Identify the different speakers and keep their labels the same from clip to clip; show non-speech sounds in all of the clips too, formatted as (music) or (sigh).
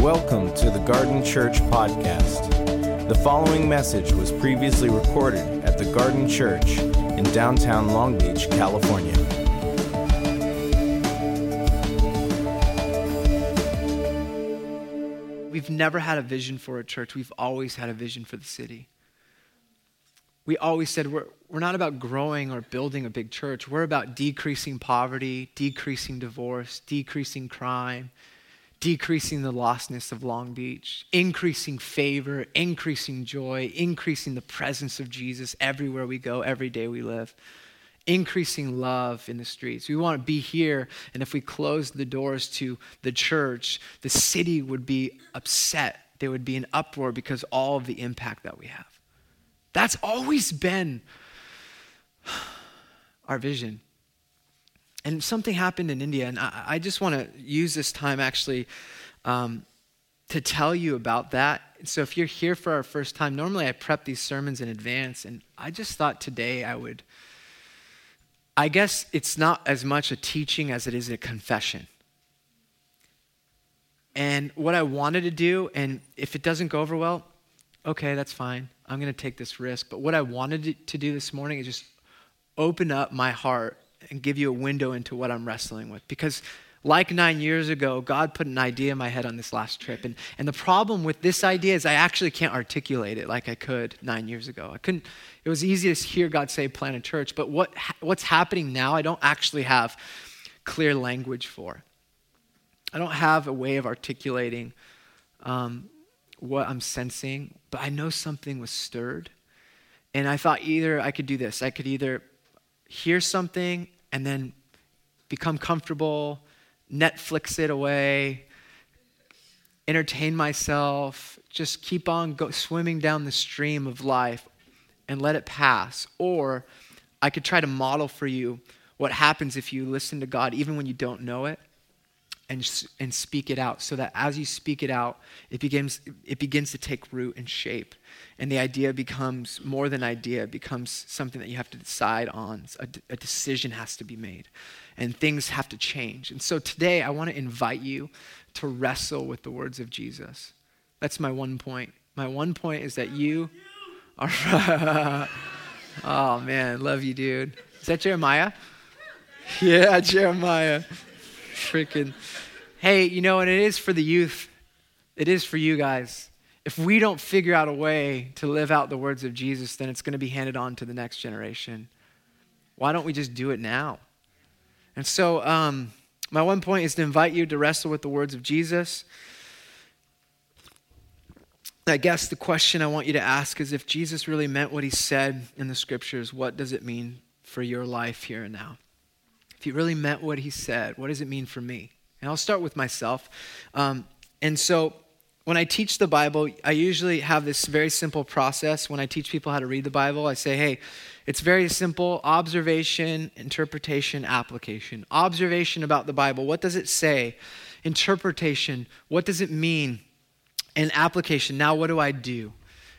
Speaker 1: Welcome to the Garden Church Podcast. The following message was previously recorded at the Garden Church in downtown Long Beach, California.
Speaker 2: We've never had a vision for a church, we've always had a vision for the city. We always said we're, we're not about growing or building a big church. We're about decreasing poverty, decreasing divorce, decreasing crime, decreasing the lostness of Long Beach, increasing favor, increasing joy, increasing the presence of Jesus everywhere we go, every day we live, increasing love in the streets. We want to be here, and if we closed the doors to the church, the city would be upset. There would be an uproar because all of the impact that we have. That's always been our vision. And something happened in India, and I, I just want to use this time actually um, to tell you about that. So, if you're here for our first time, normally I prep these sermons in advance, and I just thought today I would. I guess it's not as much a teaching as it is a confession. And what I wanted to do, and if it doesn't go over well, okay, that's fine. I'm going to take this risk. But what I wanted to do this morning is just open up my heart and give you a window into what I'm wrestling with. Because, like nine years ago, God put an idea in my head on this last trip. And, and the problem with this idea is I actually can't articulate it like I could nine years ago. I couldn't, it was easy to hear God say plant a church, but what, what's happening now, I don't actually have clear language for. I don't have a way of articulating um, what I'm sensing, but I know something was stirred. And I thought either I could do this. I could either hear something and then become comfortable, Netflix it away, entertain myself, just keep on go, swimming down the stream of life and let it pass. Or I could try to model for you what happens if you listen to God even when you don't know it and, and speak it out so that as you speak it out, it begins, it begins to take root and shape. And the idea becomes more than idea, it becomes something that you have to decide on. A, a decision has to be made, and things have to change. And so today, I want to invite you to wrestle with the words of Jesus. That's my one point. My one point is that you are. (laughs) oh, man, love you, dude. Is that Jeremiah? Yeah, Jeremiah freaking. Hey, you know, and it is for the youth, it is for you guys. If we don't figure out a way to live out the words of Jesus, then it's going to be handed on to the next generation. Why don't we just do it now? And so, um, my one point is to invite you to wrestle with the words of Jesus. I guess the question I want you to ask is if Jesus really meant what he said in the scriptures, what does it mean for your life here and now? He really meant what he said, what does it mean for me? And I'll start with myself. Um, and so when I teach the Bible, I usually have this very simple process. When I teach people how to read the Bible, I say, hey, it's very simple observation, interpretation, application. Observation about the Bible what does it say? Interpretation what does it mean? And application now, what do I do?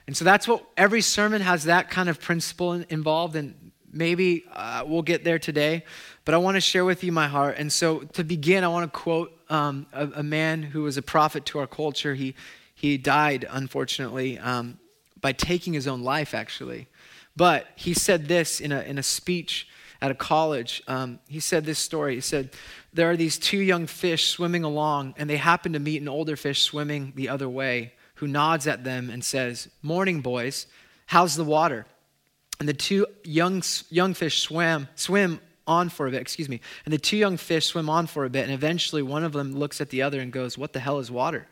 Speaker 2: And so that's what every sermon has that kind of principle involved. And maybe uh, we'll get there today but I want to share with you my heart. And so to begin, I want to quote um, a, a, man who was a prophet to our culture. He, he died, unfortunately, um, by taking his own life, actually. But he said this in a, in a speech at a college. Um, he said this story. He said, There are these two young fish swimming along, and they happen to meet an older fish swimming the other way, who nods at them and says, Morning, boys. How's the water? And the two young, young fish swam, swim on for a bit, excuse me. And the two young fish swim on for a bit, and eventually one of them looks at the other and goes, What the hell is water?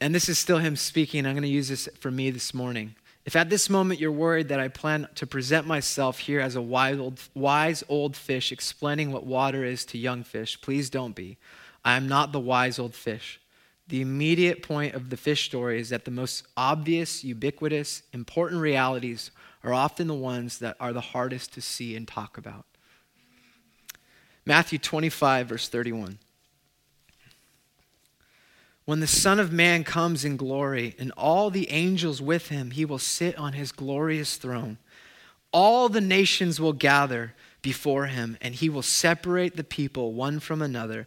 Speaker 2: and this is still him speaking. I'm going to use this for me this morning. If at this moment you're worried that I plan to present myself here as a wise old, wise old fish explaining what water is to young fish, please don't be. I am not the wise old fish. The immediate point of the fish story is that the most obvious, ubiquitous, important realities are often the ones that are the hardest to see and talk about. Matthew 25, verse 31. When the Son of Man comes in glory and all the angels with him, he will sit on his glorious throne. all the nations will gather before him, and he will separate the people one from another,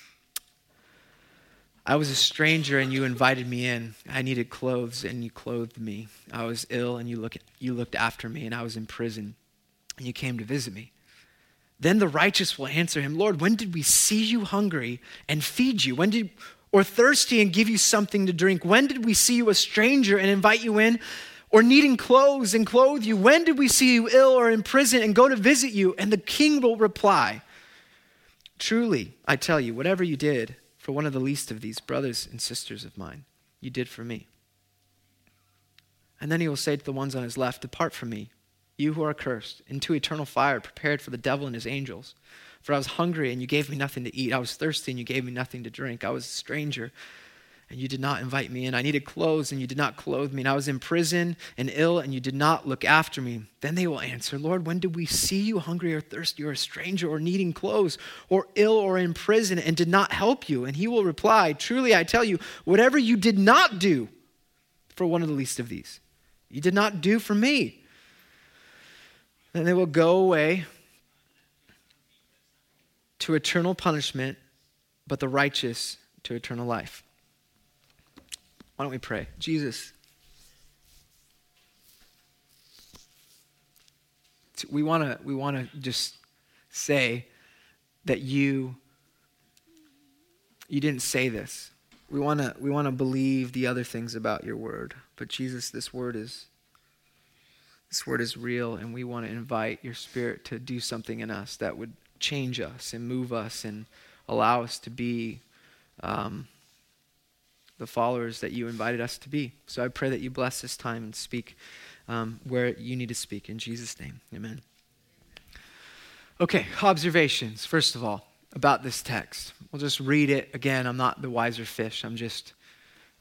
Speaker 2: I was a stranger, and you invited me in. I needed clothes, and you clothed me. I was ill, and you, look, you looked after me, and I was in prison, and you came to visit me. Then the righteous will answer him, Lord, when did we see you hungry and feed you? When did or thirsty and give you something to drink? When did we see you a stranger and invite you in? Or needing clothes and clothe you? When did we see you ill or in prison and go to visit you? And the king will reply, Truly, I tell you, whatever you did for one of the least of these brothers and sisters of mine, you did for me. And then he will say to the ones on his left, Depart from me, you who are cursed, into eternal fire prepared for the devil and his angels. For I was hungry, and you gave me nothing to eat. I was thirsty, and you gave me nothing to drink. I was a stranger, and you did not invite me in. I needed clothes, and you did not clothe me. And I was in prison and ill, and you did not look after me. Then they will answer, Lord, when did we see you hungry or thirsty or a stranger or needing clothes or ill or in prison and did not help you? And he will reply, Truly I tell you, whatever you did not do for one of the least of these, you did not do for me. Then they will go away to eternal punishment, but the righteous to eternal life. Why don't we pray? Jesus, we want to we want to just say that you you didn't say this. We want to we want to believe the other things about your word. But Jesus, this word is this word is real, and we want to invite your spirit to do something in us that would change us and move us and allow us to be um, the followers that you invited us to be. So I pray that you bless this time and speak um, where you need to speak. In Jesus' name, amen. Okay, observations, first of all, about this text. We'll just read it again. I'm not the wiser fish. I'm just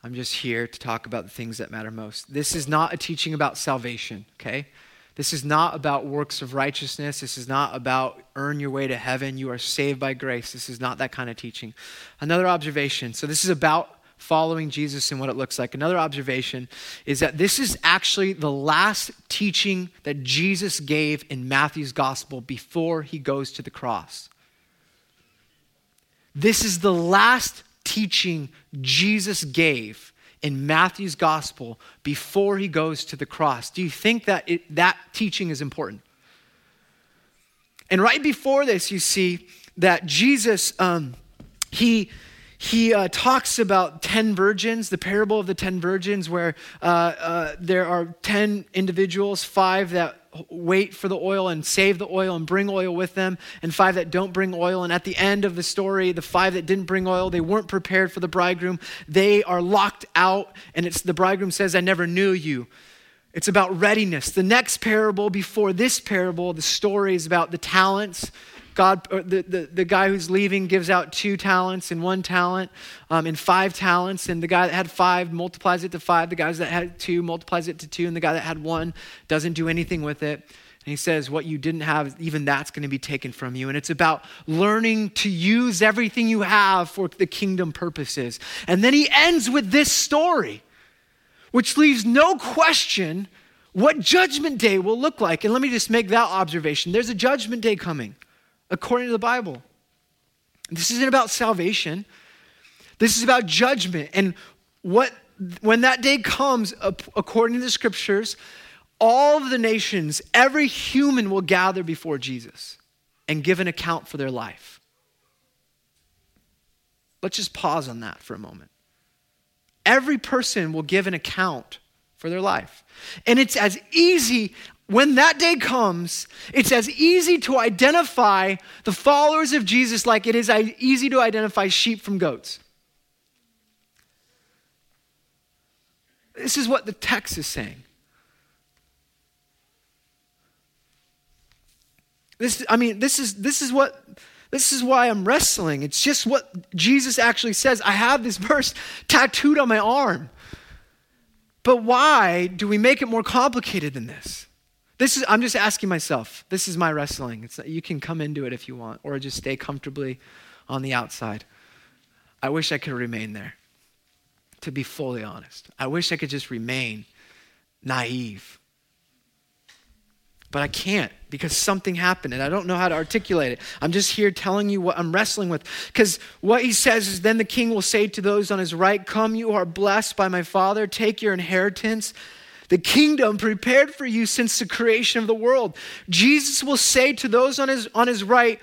Speaker 2: I'm just here to talk about the things that matter most. This is not a teaching about salvation, okay? This is not about works of righteousness. This is not about earn your way to heaven. You are saved by grace. This is not that kind of teaching. Another observation. So, this is about following Jesus and what it looks like. Another observation is that this is actually the last teaching that Jesus gave in Matthew's gospel before he goes to the cross. This is the last teaching Jesus gave in Matthew's gospel before he goes to the cross. Do you think that it, that teaching is important? And right before this, you see that Jesus, um, he he uh, talks about 10 virgins, the parable of the 10 virgins, where uh, uh, there are 10 individuals, five that wait for the oil and save the oil and bring oil with them, and five that don't bring oil. And at the end of the story, the five that didn't bring oil, they weren't prepared for the bridegroom. They are locked out, and it's the bridegroom says, I never knew you. It's about readiness. The next parable before this parable, the story is about the talents God, the, the, the guy who's leaving gives out two talents and one talent um, and five talents. And the guy that had five multiplies it to five. The guys that had two multiplies it to two. And the guy that had one doesn't do anything with it. And he says, What you didn't have, even that's going to be taken from you. And it's about learning to use everything you have for the kingdom purposes. And then he ends with this story, which leaves no question what judgment day will look like. And let me just make that observation there's a judgment day coming according to the Bible. This isn't about salvation. This is about judgment. And what when that day comes, according to the scriptures, all of the nations, every human will gather before Jesus and give an account for their life. Let's just pause on that for a moment. Every person will give an account for their life. And it's as easy when that day comes, it's as easy to identify the followers of Jesus like it is easy to identify sheep from goats. This is what the text is saying. This, I mean, this is, this is what This is why I'm wrestling. It's just what Jesus actually says. I have this (laughs) verse tattooed on my arm. But why do we make it more complicated than this? This is I'm just asking myself. This is my wrestling. It's you can come into it if you want or just stay comfortably on the outside. I wish I could remain there. To be fully honest. I wish I could just remain naive but I can't because something happened and I don't know how to articulate it. I'm just here telling you what I'm wrestling with. Because what he says is, then the king will say to those on his right, Come, you are blessed by my father, take your inheritance. The kingdom prepared for you since the creation of the world. Jesus will say to those on his, on his right,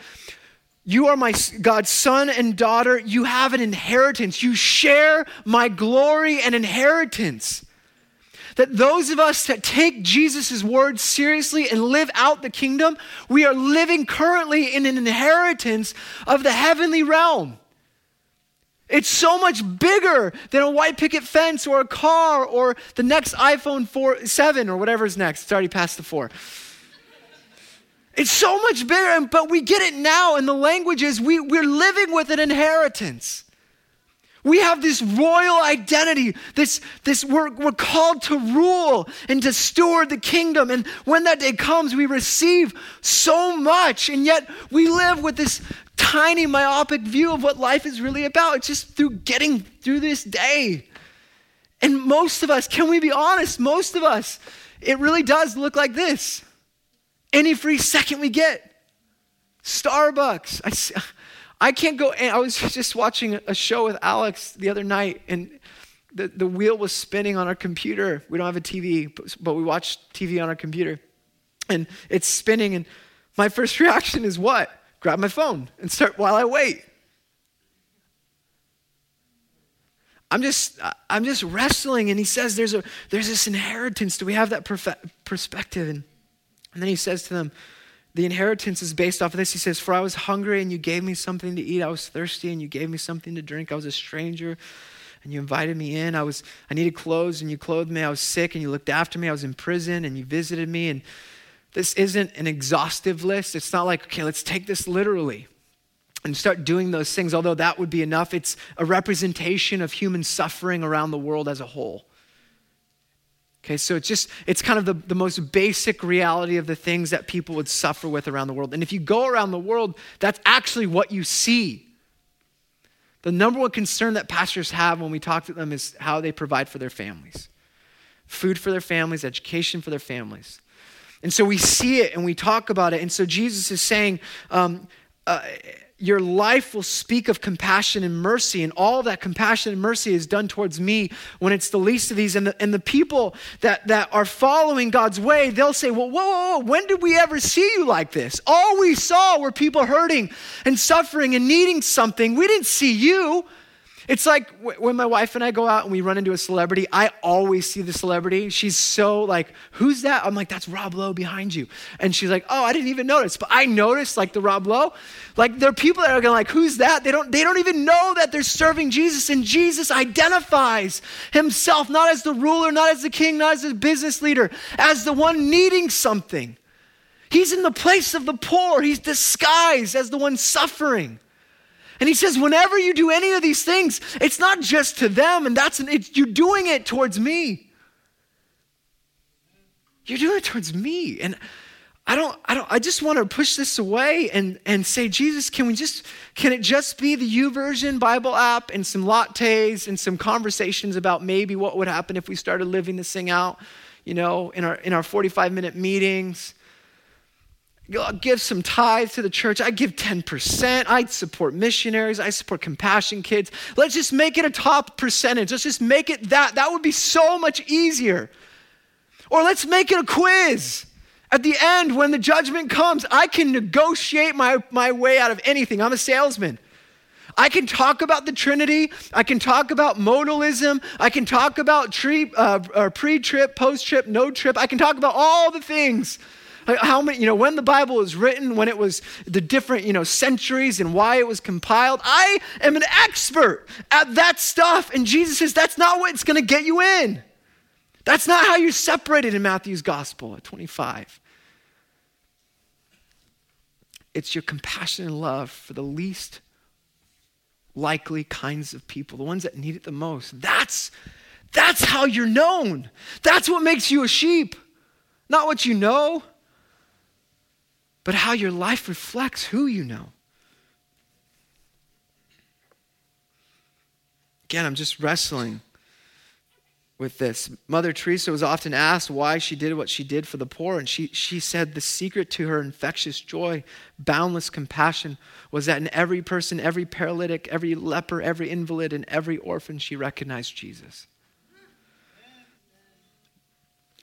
Speaker 2: you are my God's son and daughter. You have an inheritance. You share my glory and inheritance that those of us that take Jesus' words seriously and live out the kingdom, we are living currently in an inheritance of the heavenly realm. It's so much bigger than a white picket fence or a car or the next iPhone 4, 7 or whatever's next. It's already past the 4. It's so much bigger, but we get it now. And the language is we, we're living with an inheritance. We have this royal identity. This, this we're, we're called to rule and to steward the kingdom. And when that day comes, we receive so much. And yet we live with this tiny myopic view of what life is really about. It's just through getting through this day. And most of us, can we be honest? Most of us, it really does look like this. Any free second we get. Starbucks. I, I can't go. I was (laughs) just watching a show with Alex the other night, and the, the wheel was spinning on our computer. We don't have a TV, but, but we watch TV on our computer. And it's spinning, and my first (laughs) reaction is what? Grab my phone and start while I wait. I'm just, I'm just wrestling, and he says there's, a, there's this inheritance. Do we have that perspective? And, and then he says to them, the inheritance is based off of this. He says, For I was hungry and you gave me something to eat. I was thirsty and you gave me something to drink. I was a stranger and you invited me in. I was I needed clothes and you clothed me. I was sick and you looked after me. I was in prison and you visited me. And this isn't an exhaustive list. It's not like, okay, let's take this literally and start doing those things, although that would be enough. It's a representation of human suffering around the world as a whole. Okay, so it's just, it's kind of the, the most basic reality of the things that people would suffer with around the world. And if you go around the world, that's actually what you see. The number one concern that pastors have when we talk to them is how they provide for their families food for their families, education for their families. And so we see it and we talk about it. And so Jesus is saying, um, uh, your life will speak of compassion and mercy, and all that compassion and mercy is done towards me when it's the least of these. And the, and the people that, that are following God's way, they'll say, Well, whoa, whoa, whoa, when did we ever see you like this? All we saw were people hurting and suffering and needing something. We didn't see you. It's like when my wife and I go out and we run into a celebrity, I always see the celebrity. She's so like, who's that? I'm like, that's Rob Lowe behind you. And she's like, oh, I didn't even notice. But I noticed like the Rob Lowe. Like there are people that are going like, who's that? They don't, they don't even know that they're serving Jesus. And Jesus identifies himself not as the ruler, not as the king, not as the business leader, as the one needing something. He's in the place of the poor. He's disguised as the one suffering. And he says, whenever you do any of these things, it's not just to them, and that's an, it's, you're doing it towards me. You're doing it towards me. And I don't, I don't, I just want to push this away and, and say, Jesus, can we just, can it just be the U YouVersion Bible app and some lattes and some conversations about maybe what would happen if we started living this thing out, you know, in our, in our 45 minute meetings? Give some tithes to the church. I give 10%. I support missionaries. I support compassion kids. Let's just make it a top percentage. Let's just make it that. That would be so much easier. Or let's make it a quiz. At the end, when the judgment comes, I can negotiate my, my way out of anything. I'm a salesman. I can talk about the Trinity. I can talk about modalism. I can talk about uh, pre trib, post trib, no trib. I can talk about all the things how many, you know, when the Bible was written, when it was the different, you know, centuries and why it was compiled. I am an expert at that stuff. And Jesus says, that's not what's going to get you in. That's not how you're separated in Matthew's gospel at 25. it's your compassion and love for the least likely kinds of people, the ones that need it the most. That's, that's how you're known. That's what makes you a sheep. Not what you know, but how your life reflects who you know. Again, I'm just wrestling with this. Mother Teresa was often asked why she did what she did for the poor, and she, she said the secret to her infectious joy, boundless compassion, was that in every person, every paralytic, every leper, every invalid, and every orphan, she recognized Jesus.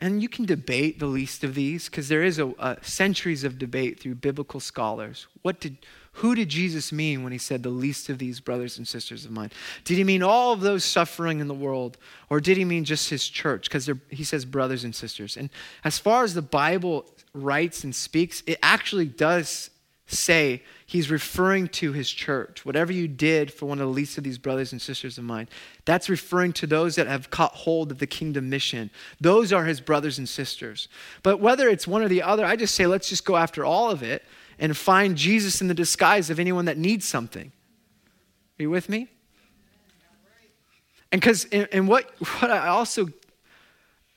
Speaker 2: And you can debate the least of these because there is a, a, centuries of debate through biblical scholars. What did, who did Jesus mean when he said the least of these brothers and sisters of mine? Did he mean all of those suffering in the world, or did he mean just his church? Because he says brothers and sisters. And as far as the Bible writes and speaks, it actually does say he's referring to his church. Whatever you did for one of the least of these brothers and sisters of mine, that's referring to those that have caught hold of the kingdom mission. Those are his brothers and sisters. But whether it's one or the other, I just say let's just go after all of it and find Jesus in the disguise of anyone that needs something. Are you with me? And because and what what I also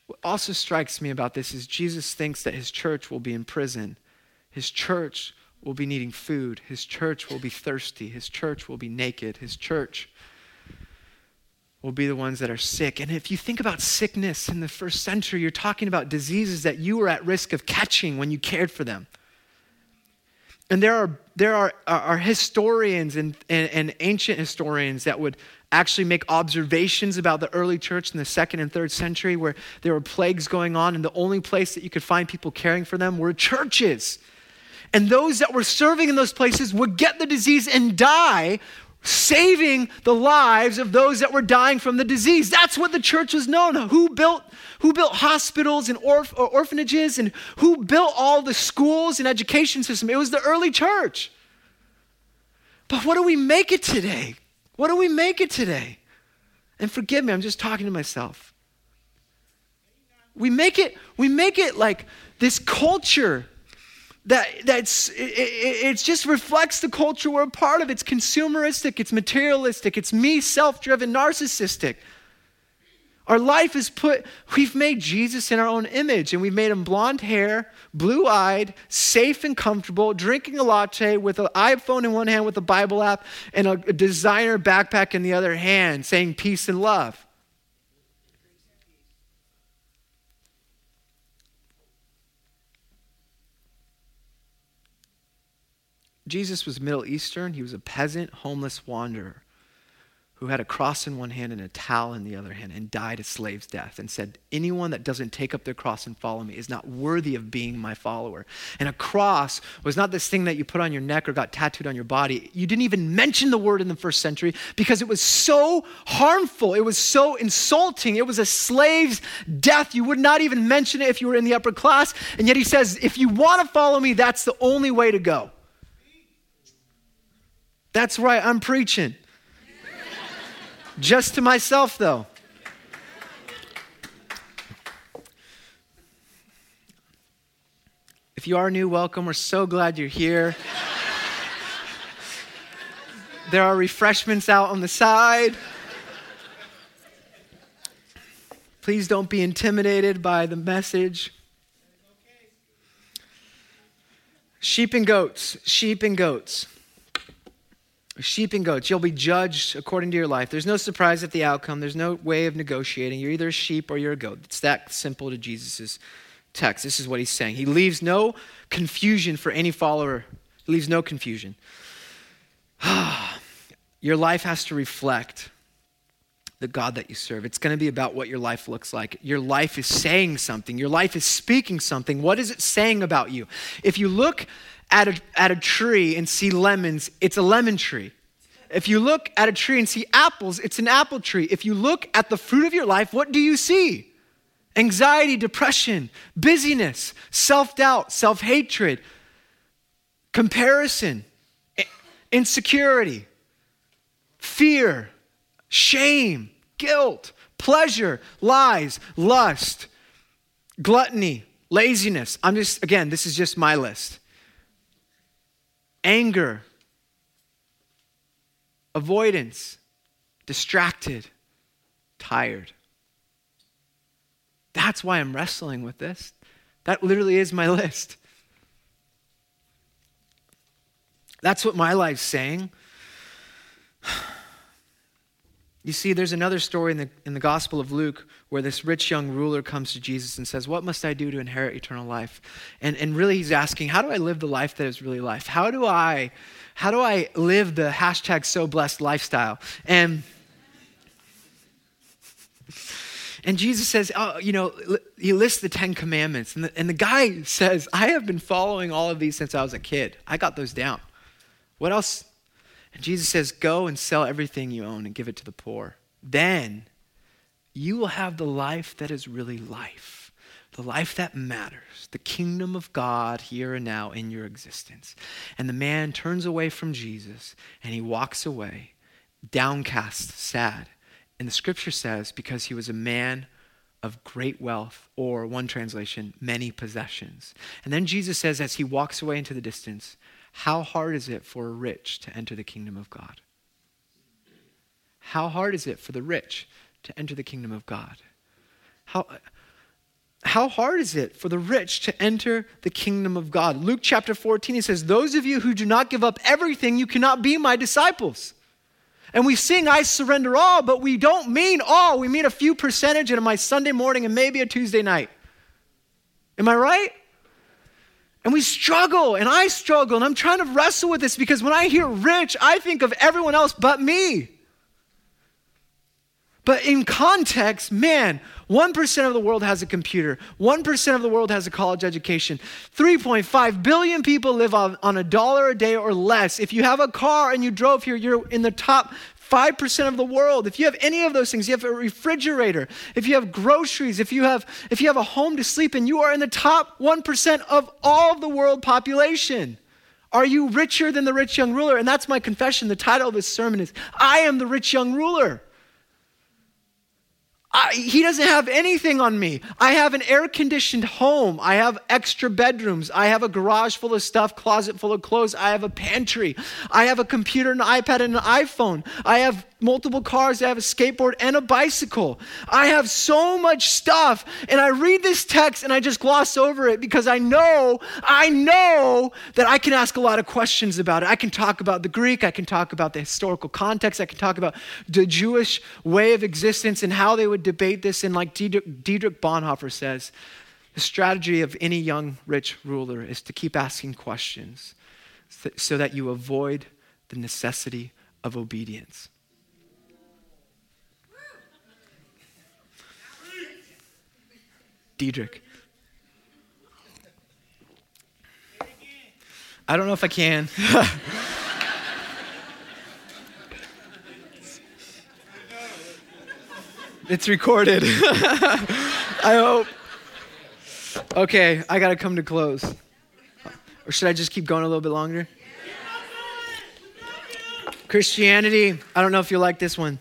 Speaker 2: what also strikes me about this is Jesus thinks that his church will be in prison. His church will be needing food. His church will be thirsty. His church will be naked. His church will be the ones that are sick. And if you think about sickness in the first century, you're talking about diseases that you were at risk of catching when you cared for them. And there are, there are, are historians and, and, and ancient historians that would actually make observations about the early church in the second and third century where there were plagues going on, and the only place that you could find people caring for them were churches. And those that were serving in those places would get the disease and die, saving the lives of those that were dying from the disease. That's what the church was known. Who built, who built hospitals and orph- orphanages and who built all the schools and education system? It was the early church. But what do we make it today? What do we make it today? And forgive me, I'm just talking to myself. We make it, we make it like this culture that that's it, it, just reflects the culture we're a part of. It's consumeristic it's materialistic it's me self-driven narcissistic. Our life is put we've made jesus in our own image and we've made him blonde hair blue-eyed safe and comfortable drinking a latte with an iphone in one hand with a bible app and a designer backpack in the other hand saying peace and love Jesus was Middle Eastern. He was a peasant, homeless wanderer who had a cross in one hand and a towel in the other hand and died a slave's death and said, Anyone that doesn't take up their cross and follow me is not worthy of being my follower. And a cross was not this thing that you put on your neck or got tattooed on your body. You didn't even mention the word in the first century because it was so harmful. It was so insulting. It was a slave's death. You would not even mention it if you were in the upper class. And yet he says, If you want to follow me, that's the only way to go. That's right, I'm preaching. Just to myself, though. If you are new, welcome. We're so glad you're here. there are refreshments out on the side. Please don't be intimidated by the message. Sheep and goats, sheep and goats sheep and goats. You'll be judged according to your life. There's no surprise at the outcome, there's no way of negotiating. You're either a sheep or you're a goat. It's that simple to Jesus' text. This is what he's saying. He leaves no confusion for any follower, he leaves no confusion. (sighs) your life has to reflect the God that you serve. It's going to be about what your life looks like. Your life is saying something, your life is speaking something. What is it saying about you? If you look at a, at a tree and see lemons, it's a lemon tree. If you look at a tree and see apples, it's an apple tree. If you look at the fruit of your life, what do you see? Anxiety, depression, busyness, self doubt, self hatred, comparison, insecurity, fear, shame, guilt, pleasure, lies, lust, gluttony, laziness. I'm just, again, this is just my list. Anger, avoidance, distracted, tired. That's why I'm wrestling with this. That literally is my (laughs) list. That's what my life's saying. (sighs) You see, there's another story in the, in the Gospel of Luke where this rich young ruler comes to Jesus and says, What must I do to inherit eternal life? And, and really, he's asking, How do I live the life that is really life? How do I, how do I live the hashtag so blessed lifestyle? And and Jesus says, oh, you know, he lists the Ten Commandments. And the, and the guy says, I have been following all of these since I was a kid. I got those down. What else? And Jesus says, Go and sell everything you own and give it to the poor. Then you will have the life that is really life, the life that matters, the kingdom of God here and now in your existence. And the man turns away from Jesus and he walks away, downcast, sad. And the scripture says, because he was a man of great wealth, or one translation, many possessions. And then Jesus says, as he walks away into the distance, How hard is it for a rich to enter the kingdom of God? How hard is it for the rich to enter the kingdom of God? How, how hard is it for the rich to enter the kingdom of God? Luke chapter 14, he says, Those of you who do not give up everything, you cannot be my disciples. And we sing, I surrender all, but we don't mean all. We mean a few percentage in my Sunday morning and maybe a Tuesday night. Am I right? And we struggle, and I struggle, and I'm trying to wrestle with this because when I hear rich, I think of everyone else but me. But in context, man, 1% of the world has a computer. 1% of the world has a college education. 3.5 billion people live on, on a dollar a day or less. If you have a car and you drove here, you're in the top 5% of the world. If you have any of those things, you have a refrigerator, if you have groceries, if you have if you have a home to sleep in, you are in the top 1% of all of the world population. Are you richer than the rich young ruler? And that's my confession. The title of this sermon is I am the rich young ruler. He doesn't have anything on me. I have an air conditioned home. I have extra bedrooms. I have a garage full of stuff, closet full of clothes. I have a pantry. I have a computer, an iPad, and an iPhone. I have multiple cars. I have a skateboard and a bicycle. I have so much stuff. And I read this text and I just gloss over it because I know, I know that I can ask a lot of questions about it. I can talk about the Greek. I can talk about the historical context. I can talk about the Jewish way of existence and how they would debate this. And like Dietrich Bonhoeffer says, the strategy of any young rich ruler is to keep asking questions so that you avoid the necessity of obedience. Dietrich. I don't know if I can. (laughs) it's recorded. (laughs) I hope. Okay, I got to come to close. Or should I just keep going a little bit longer? Christianity, I don't know if you like this one.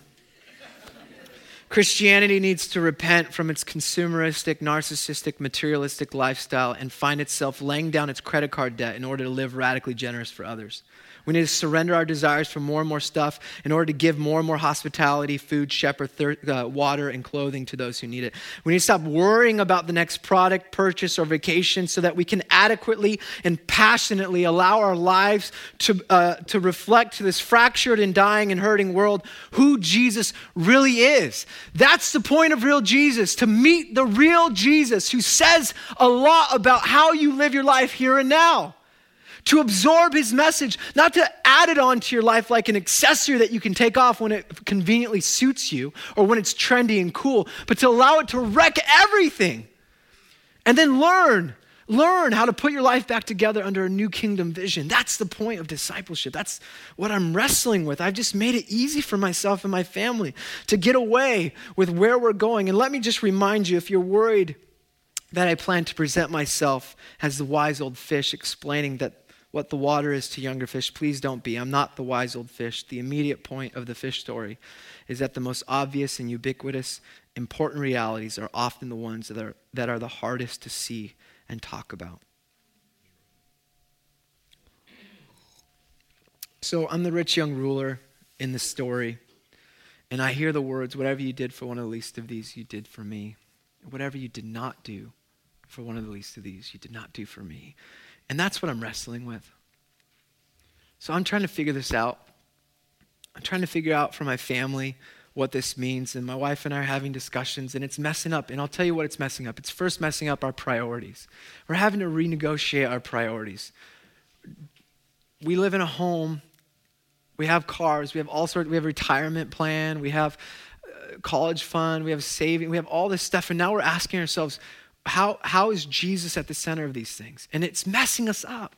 Speaker 2: Christianity needs to repent from its consumeristic, narcissistic, materialistic lifestyle and find itself laying down its credit card debt in order to live radically generous for others. We need to surrender our desires for more and more stuff in order to give more and more hospitality, food, shepherd, thir- uh, water, and clothing to those who need it. We need to stop worrying about the next product, purchase, or vacation so that we can adequately and passionately allow our lives to, uh, to reflect to this fractured and dying and hurting world who Jesus really is. That's the point of real Jesus, to meet the real Jesus who says a lot about how you live your life here and now to absorb his message, not to add it onto your life like an accessory that you can take off when it conveniently suits you or when it's trendy and cool, but to allow it to wreck everything. And then learn, learn how to put your life back together under a new kingdom vision. That's the point of discipleship. That's what I'm wrestling with. I've just made it easy for myself and my family to get away with where we're going. And let me just remind you if you're worried that I plan to present myself as the wise old fish explaining that what the water is to younger fish, please don't be. I'm not the wise old fish. The immediate point of the fish story is that the most obvious and ubiquitous, important realities are often the ones that are, that are the hardest to see and talk about. So I'm the rich young ruler in the story, and I hear the words, Whatever you did for one of the least of these, you did for me. Whatever you did not do for one of the least of these, you did not do for me. And that's what I'm wrestling with. So I'm trying to figure this out. I'm trying to figure out for my family what this means. And my wife and I are having discussions, and it's messing up. And I'll tell you what it's messing up. It's first messing up our priorities. We're having to renegotiate our priorities. We live in a home, we have cars, we have all sorts, we have retirement plan, we have uh, college fund, we have saving, we have all this stuff. And now we're asking ourselves, how, how is Jesus at the center of these things? And it's messing us up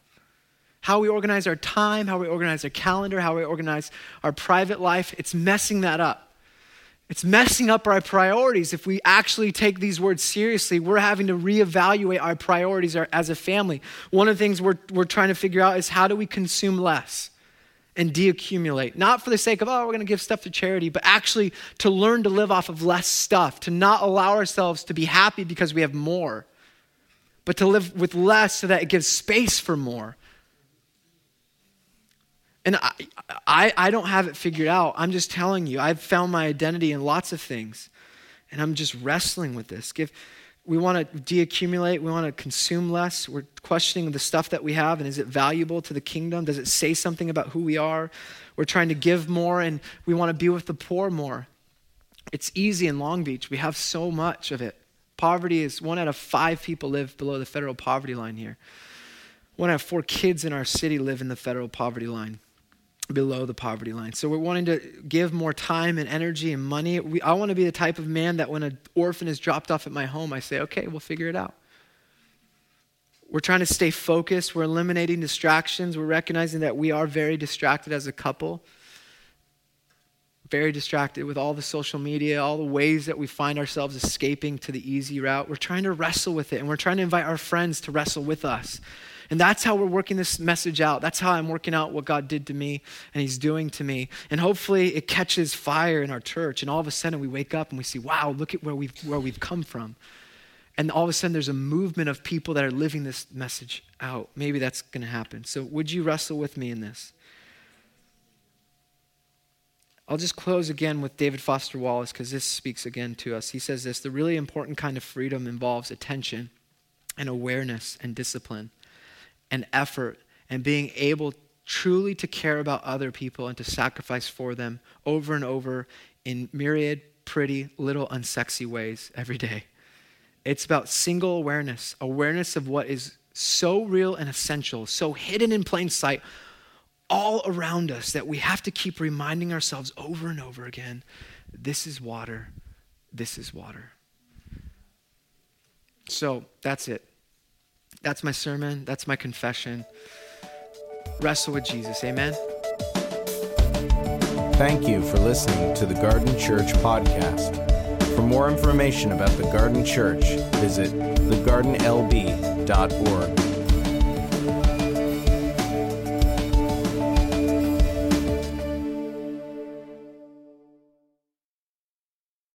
Speaker 2: how we organize our time, how we organize our calendar, how we organize our private life, it's messing that up. It's messing up our priorities. If we actually take these words seriously, we're having to reevaluate our priorities as a family. One of the things we're, we're trying to figure out is how do we consume less and deaccumulate? Not for the sake of, oh, we're going to give stuff to charity, but actually to learn to live off of less stuff, to not allow ourselves to be happy because we have more, but to live with less so that it gives space for more. And I, I, I don't have it figured out. I'm just telling you, I've found my identity in lots of things. And I'm just wrestling with this. We want to deaccumulate. We want to consume less. We're questioning the stuff that we have and is it valuable to the kingdom? Does it say something about who we are? We're trying to give more and we want to be with the poor more. It's easy in Long Beach. We have so much of it. Poverty is one out of five people live below the federal poverty line here. One out of four kids in our city live in the federal poverty line below the poverty line. So we're wanting to give more time and energy and money. We, I want to be the type of man that when an orphan is dropped off at my home, I say, okay, we'll figure it out. We're trying to stay focused. We're eliminating distractions. We're recognizing that we are very distracted as a couple. Very distracted with all the social media, all the ways that we find ourselves escaping to the easy route. We're trying to wrestle with it, and we're trying to invite our friends to wrestle with us and that's how we're working this message out. That's how I'm working out what God did to me and He's doing to me. And hopefully it catches fire in our church. And all of a sudden we wake up and we see, wow, look at where we've, where we've come from. And all of a sudden there's a movement of people that are living this message out. Maybe that's going to happen. So would you wrestle with me in this? I'll just close again with David Foster Wallace because this speaks again to us. He says this the really important kind of freedom involves attention and awareness and discipline and effort and being able truly to care about other people and to sacrifice for them over and over in myriad, pretty, little, unsexy ways every day. It's about single awareness, awareness of what is so real and essential, so hidden in plain sight, all around us that we have to keep reminding ourselves over and over again this is water, this is water. So that's it. That's my sermon. That's my confession. Wrestle with Jesus. Amen.
Speaker 1: Thank you for listening to the Garden Church podcast. For more information about the Garden Church, visit thegardenlb.org.